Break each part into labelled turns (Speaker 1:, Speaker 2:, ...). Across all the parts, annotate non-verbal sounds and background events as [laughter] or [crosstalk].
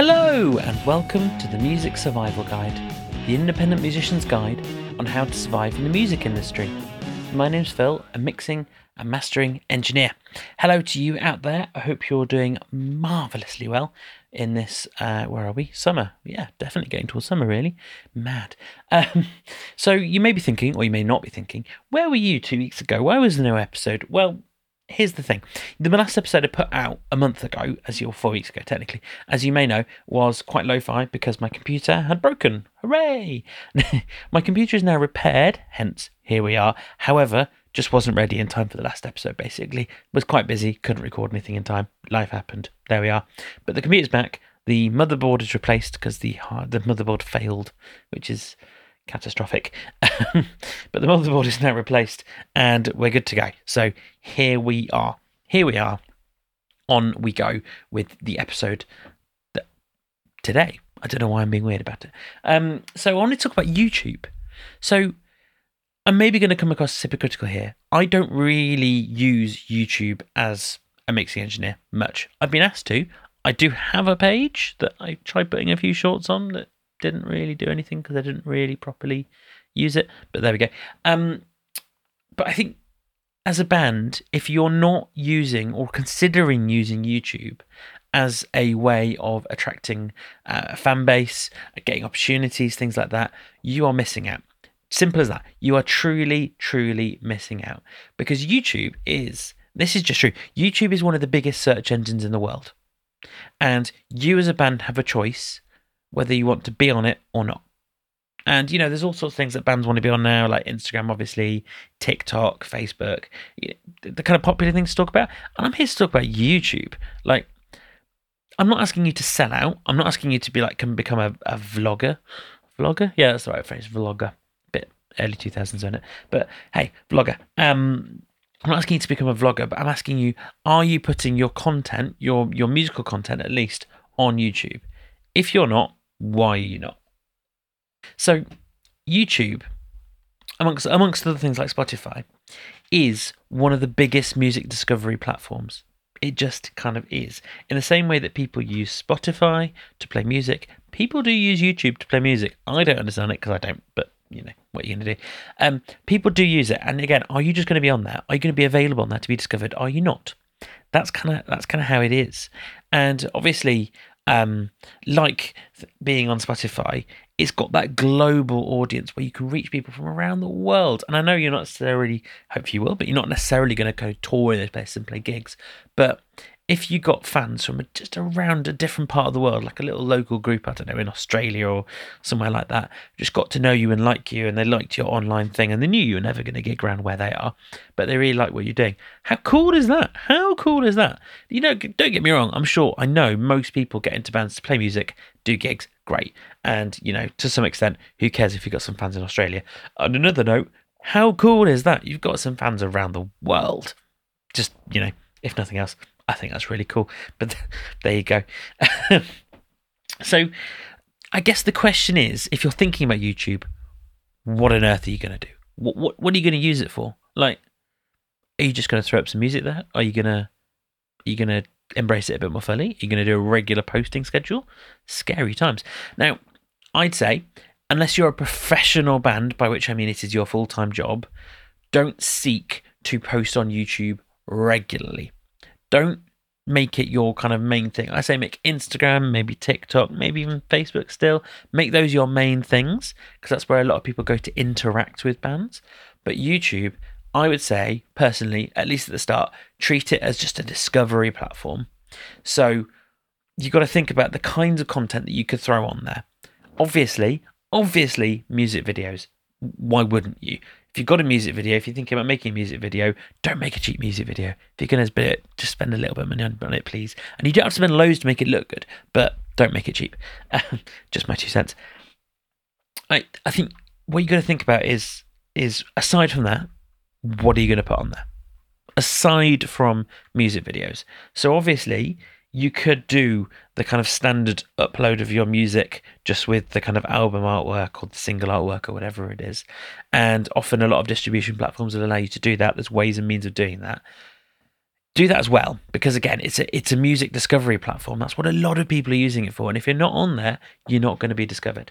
Speaker 1: Hello, and welcome to the Music Survival Guide, the independent musician's guide on how to survive in the music industry. My name's Phil, a mixing and mastering engineer. Hello to you out there. I hope you're doing marvelously well in this, uh, where are we? Summer. Yeah, definitely getting towards summer, really. Mad. Um, [laughs] so you may be thinking, or you may not be thinking, where were you two weeks ago? Where was the new episode? Well, here's the thing the last episode I put out a month ago, as you four weeks ago technically, as you may know, was quite lo-fi because my computer had broken. Hooray! [laughs] my computer is now repaired, hence here we are. However, just wasn't ready in time for the last episode. Basically, was quite busy, couldn't record anything in time. Life happened. There we are. But the computer's back. The motherboard is replaced because the the motherboard failed, which is catastrophic. [laughs] but the motherboard is now replaced and we're good to go. So here we are. Here we are. On we go with the episode that today. I don't know why I'm being weird about it. Um, so I want to talk about YouTube. So I'm maybe going to come across hypocritical here. I don't really use YouTube as a mixing engineer much. I've been asked to. I do have a page that I tried putting a few shorts on that didn't really do anything because I didn't really properly use it. But there we go. Um, but I think as a band, if you're not using or considering using YouTube as a way of attracting uh, a fan base, getting opportunities, things like that, you are missing out. Simple as that. You are truly, truly missing out because YouTube is, this is just true, YouTube is one of the biggest search engines in the world. And you as a band have a choice whether you want to be on it or not. And you know, there's all sorts of things that bands want to be on now, like Instagram, obviously, TikTok, Facebook, the kind of popular things to talk about. And I'm here to talk about YouTube. Like, I'm not asking you to sell out. I'm not asking you to be like, can become a, a vlogger. Vlogger? Yeah, that's the right phrase. Vlogger. Bit early 2000s, isn't it? But hey, vlogger. Um, I'm not asking you to become a vlogger, but I'm asking you, are you putting your content, your your musical content at least, on YouTube? If you're not, why are you not? So, YouTube, amongst amongst other things like Spotify, is one of the biggest music discovery platforms. It just kind of is. In the same way that people use Spotify to play music, people do use YouTube to play music. I don't understand it because I don't, but you know what are you're going to do. Um, people do use it, and again, are you just going to be on there? Are you going to be available on there to be discovered? Are you not? That's kind of that's kind of how it is. And obviously, um, like being on Spotify, it's got that global audience where you can reach people from around the world. And I know you're not necessarily, hope you will, but you're not necessarily going to go tour those places and play gigs. But if you got fans from just around a different part of the world, like a little local group, I don't know, in Australia or somewhere like that, just got to know you and like you, and they liked your online thing, and they knew you were never going to get around where they are, but they really like what you're doing. How cool is that? How cool is that? You know, don't get me wrong. I'm sure I know most people get into bands to play music, do gigs, great, and you know, to some extent, who cares if you've got some fans in Australia? On another note, how cool is that? You've got some fans around the world. Just you know, if nothing else I think that's really cool. But [laughs] there you go. [laughs] so I guess the question is if you're thinking about YouTube, what on earth are you going to do? What, what, what are you going to use it for? Like, are you just going to throw up some music there? Are you going to, are you going to embrace it a bit more fully? Are you going to do a regular posting schedule? Scary times. Now, I'd say, unless you're a professional band, by which I mean it is your full time job, don't seek to post on YouTube regularly don't make it your kind of main thing. I say make Instagram, maybe TikTok, maybe even Facebook still. Make those your main things because that's where a lot of people go to interact with bands. But YouTube, I would say personally, at least at the start, treat it as just a discovery platform. So you've got to think about the kinds of content that you could throw on there. Obviously, obviously, music videos. Why wouldn't you? If you've got a music video, if you're thinking about making a music video, don't make a cheap music video. If you're going to spend it, just spend a little bit of money on it, please. And you don't have to spend loads to make it look good, but don't make it cheap. [laughs] just my two cents. I I think what you got to think about is is aside from that, what are you going to put on there? Aside from music videos. So obviously, you could do the kind of standard upload of your music just with the kind of album artwork or the single artwork or whatever it is. And often a lot of distribution platforms will allow you to do that. There's ways and means of doing that. do that as well because again it's a it's a music discovery platform that's what a lot of people are using it for and if you're not on there you're not going to be discovered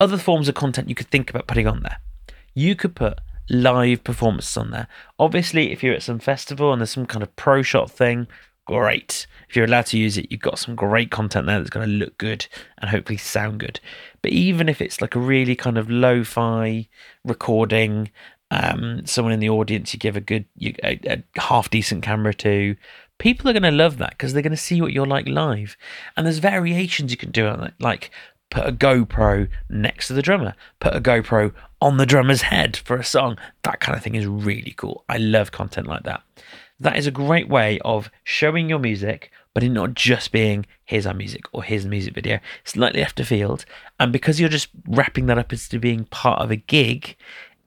Speaker 1: other forms of content you could think about putting on there you could put live performances on there obviously if you're at some festival and there's some kind of pro shot thing great. If you're allowed to use it you've got some great content there that's going to look good and hopefully sound good. But even if it's like a really kind of lo-fi recording um, someone in the audience you give a good you, a, a half decent camera to people are going to love that because they're going to see what you're like live. And there's variations you can do on it like put a GoPro next to the drummer, put a GoPro on the drummer's head for a song. That kind of thing is really cool. I love content like that. That is a great way of showing your music, but it not just being here's our music or here's the music video. It's Slightly left of field. And because you're just wrapping that up as to being part of a gig,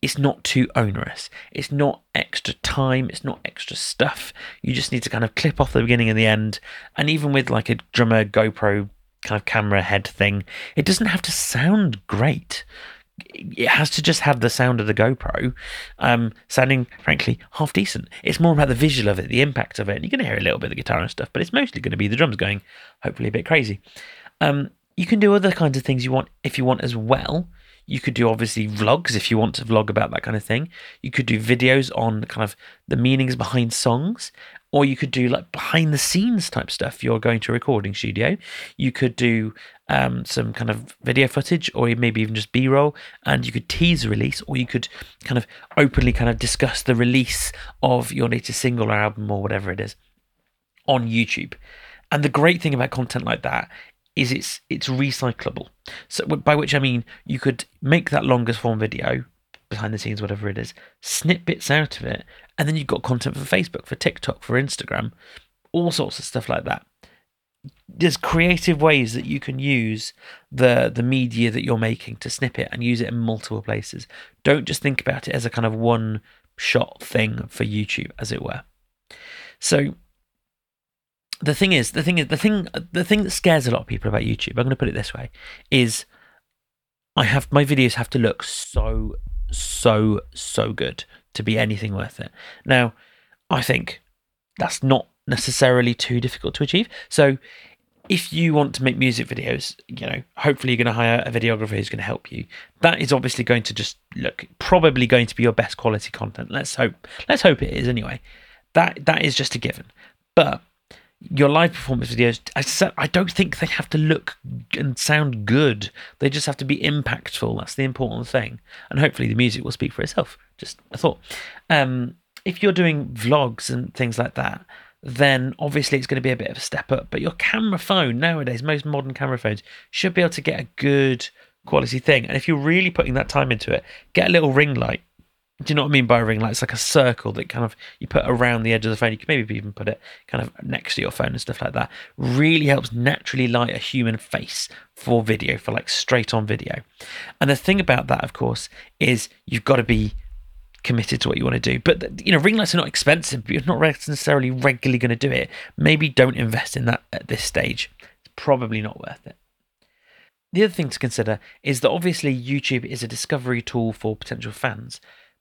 Speaker 1: it's not too onerous. It's not extra time. It's not extra stuff. You just need to kind of clip off the beginning and the end. And even with like a drummer GoPro kind of camera head thing, it doesn't have to sound great. It has to just have the sound of the GoPro, um, sounding frankly half decent. It's more about the visual of it, the impact of it. And you're going to hear a little bit of the guitar and stuff, but it's mostly going to be the drums going, hopefully a bit crazy. Um, you can do other kinds of things you want if you want as well. You could do obviously vlogs if you want to vlog about that kind of thing. You could do videos on kind of the meanings behind songs, or you could do like behind the scenes type stuff. You're going to a recording studio. You could do um, some kind of video footage, or maybe even just B roll, and you could tease a release, or you could kind of openly kind of discuss the release of your latest single or album or whatever it is on YouTube. And the great thing about content like that is it's it's recyclable. So by which I mean you could make that longest form video behind the scenes, whatever it is, snip bits out of it, and then you've got content for Facebook, for TikTok, for Instagram, all sorts of stuff like that. There's creative ways that you can use the the media that you're making to snip it and use it in multiple places. Don't just think about it as a kind of one shot thing for YouTube, as it were. So the thing is, the thing is, the thing, the thing that scares a lot of people about YouTube, I'm going to put it this way, is I have my videos have to look so, so, so good to be anything worth it. Now, I think that's not necessarily too difficult to achieve. So, if you want to make music videos, you know, hopefully you're going to hire a videographer who's going to help you. That is obviously going to just look probably going to be your best quality content. Let's hope. Let's hope it is anyway. That that is just a given. But your live performance videos, I said, I don't think they have to look and sound good. They just have to be impactful. That's the important thing. And hopefully the music will speak for itself. Just a thought. Um, if you're doing vlogs and things like that, then obviously it's going to be a bit of a step up. But your camera phone nowadays, most modern camera phones, should be able to get a good quality thing. And if you're really putting that time into it, get a little ring light do you know what I mean by a ring light? It's like a circle that kind of you put around the edge of the phone. You can maybe even put it kind of next to your phone and stuff like that. Really helps naturally light a human face for video, for like straight on video. And the thing about that, of course, is you've got to be committed to what you want to do. But you know, ring lights are not expensive. But you're not necessarily regularly going to do it. Maybe don't invest in that at this stage. It's probably not worth it. The other thing to consider is that obviously YouTube is a discovery tool for potential fans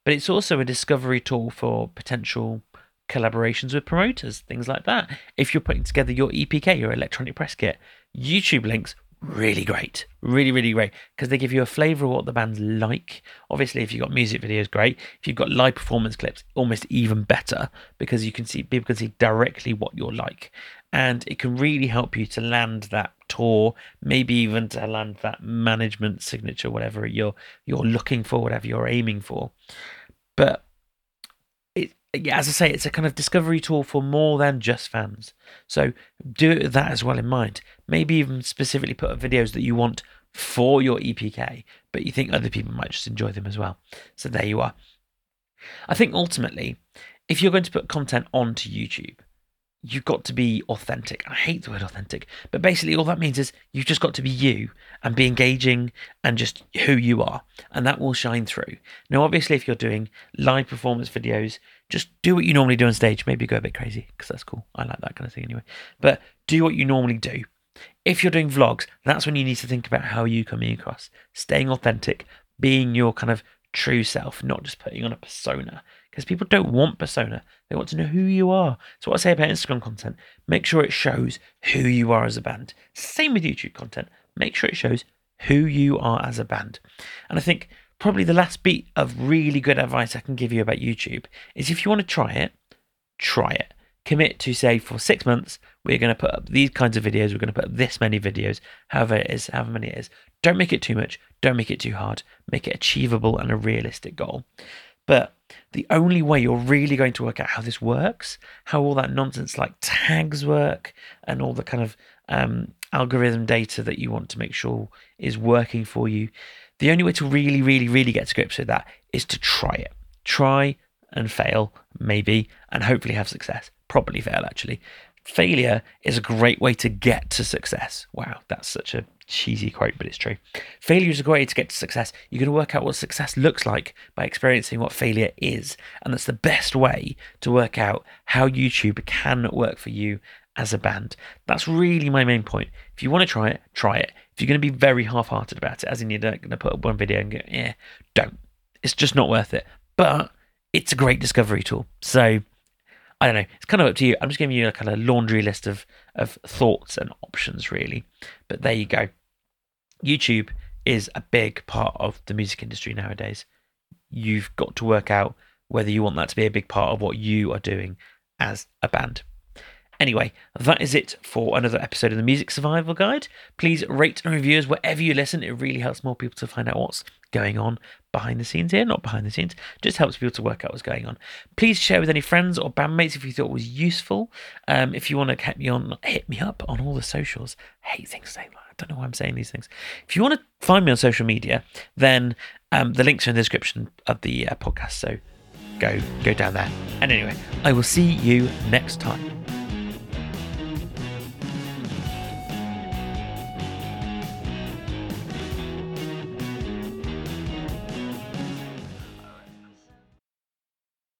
Speaker 1: but it's also a discovery tool for potential collaborations with promoters, things like that. If you're putting together your EPK, your electronic press kit, YouTube links really great, really really great because they give you a flavour of what the band's like. Obviously, if you've got music videos, great. If you've got live performance clips, almost even better because you can see people can see directly what you're like, and it can really help you to land that tour, maybe even to land that management signature, whatever you're you're looking for, whatever you're aiming for. But yeah, as I say, it's a kind of discovery tool for more than just fans. So do that as well in mind. Maybe even specifically put up videos that you want for your EPK, but you think other people might just enjoy them as well. So there you are. I think ultimately, if you're going to put content onto YouTube, you've got to be authentic. I hate the word authentic, but basically all that means is you've just got to be you and be engaging and just who you are, and that will shine through. Now, obviously, if you're doing live performance videos, just do what you normally do on stage. Maybe go a bit crazy because that's cool. I like that kind of thing anyway. But do what you normally do. If you're doing vlogs, that's when you need to think about how you coming across, staying authentic, being your kind of true self, not just putting on a persona because people don't want persona. They want to know who you are. So, what I say about Instagram content, make sure it shows who you are as a band. Same with YouTube content, make sure it shows who you are as a band. And I think probably the last bit of really good advice I can give you about YouTube is if you want to try it, try it. Commit to say for six months, we're going to put up these kinds of videos, we're going to put up this many videos, however it is, however many it is. Don't make it too much, don't make it too hard, make it achievable and a realistic goal. But the only way you're really going to work out how this works, how all that nonsense like tags work, and all the kind of um, algorithm data that you want to make sure is working for you, the only way to really, really, really get to grips with that is to try it. Try and fail, maybe, and hopefully have success. Probably fail, actually. Failure is a great way to get to success. Wow, that's such a cheesy quote, but it's true. Failure is a great way to get to success. You're going to work out what success looks like by experiencing what failure is. And that's the best way to work out how YouTube can work for you as a band. That's really my main point. If you want to try it, try it. If you're going to be very half hearted about it, as in you're going to put up one video and go, yeah, don't. It's just not worth it. But it's a great discovery tool. So I don't know. It's kind of up to you. I'm just giving you a kind of laundry list of of thoughts and options, really. But there you go. YouTube is a big part of the music industry nowadays. You've got to work out whether you want that to be a big part of what you are doing as a band. Anyway, that is it for another episode of the Music Survival Guide. Please rate and review us wherever you listen. It really helps more people to find out what's going on behind the scenes here. Not behind the scenes, just helps people to work out what's going on. Please share with any friends or bandmates if you thought it was useful. Um, if you want to hit me on, hit me up on all the socials. I hate things that. I don't know why I'm saying these things. If you want to find me on social media, then um, the links are in the description of the uh, podcast. So go go down there. And anyway, I will see you next time.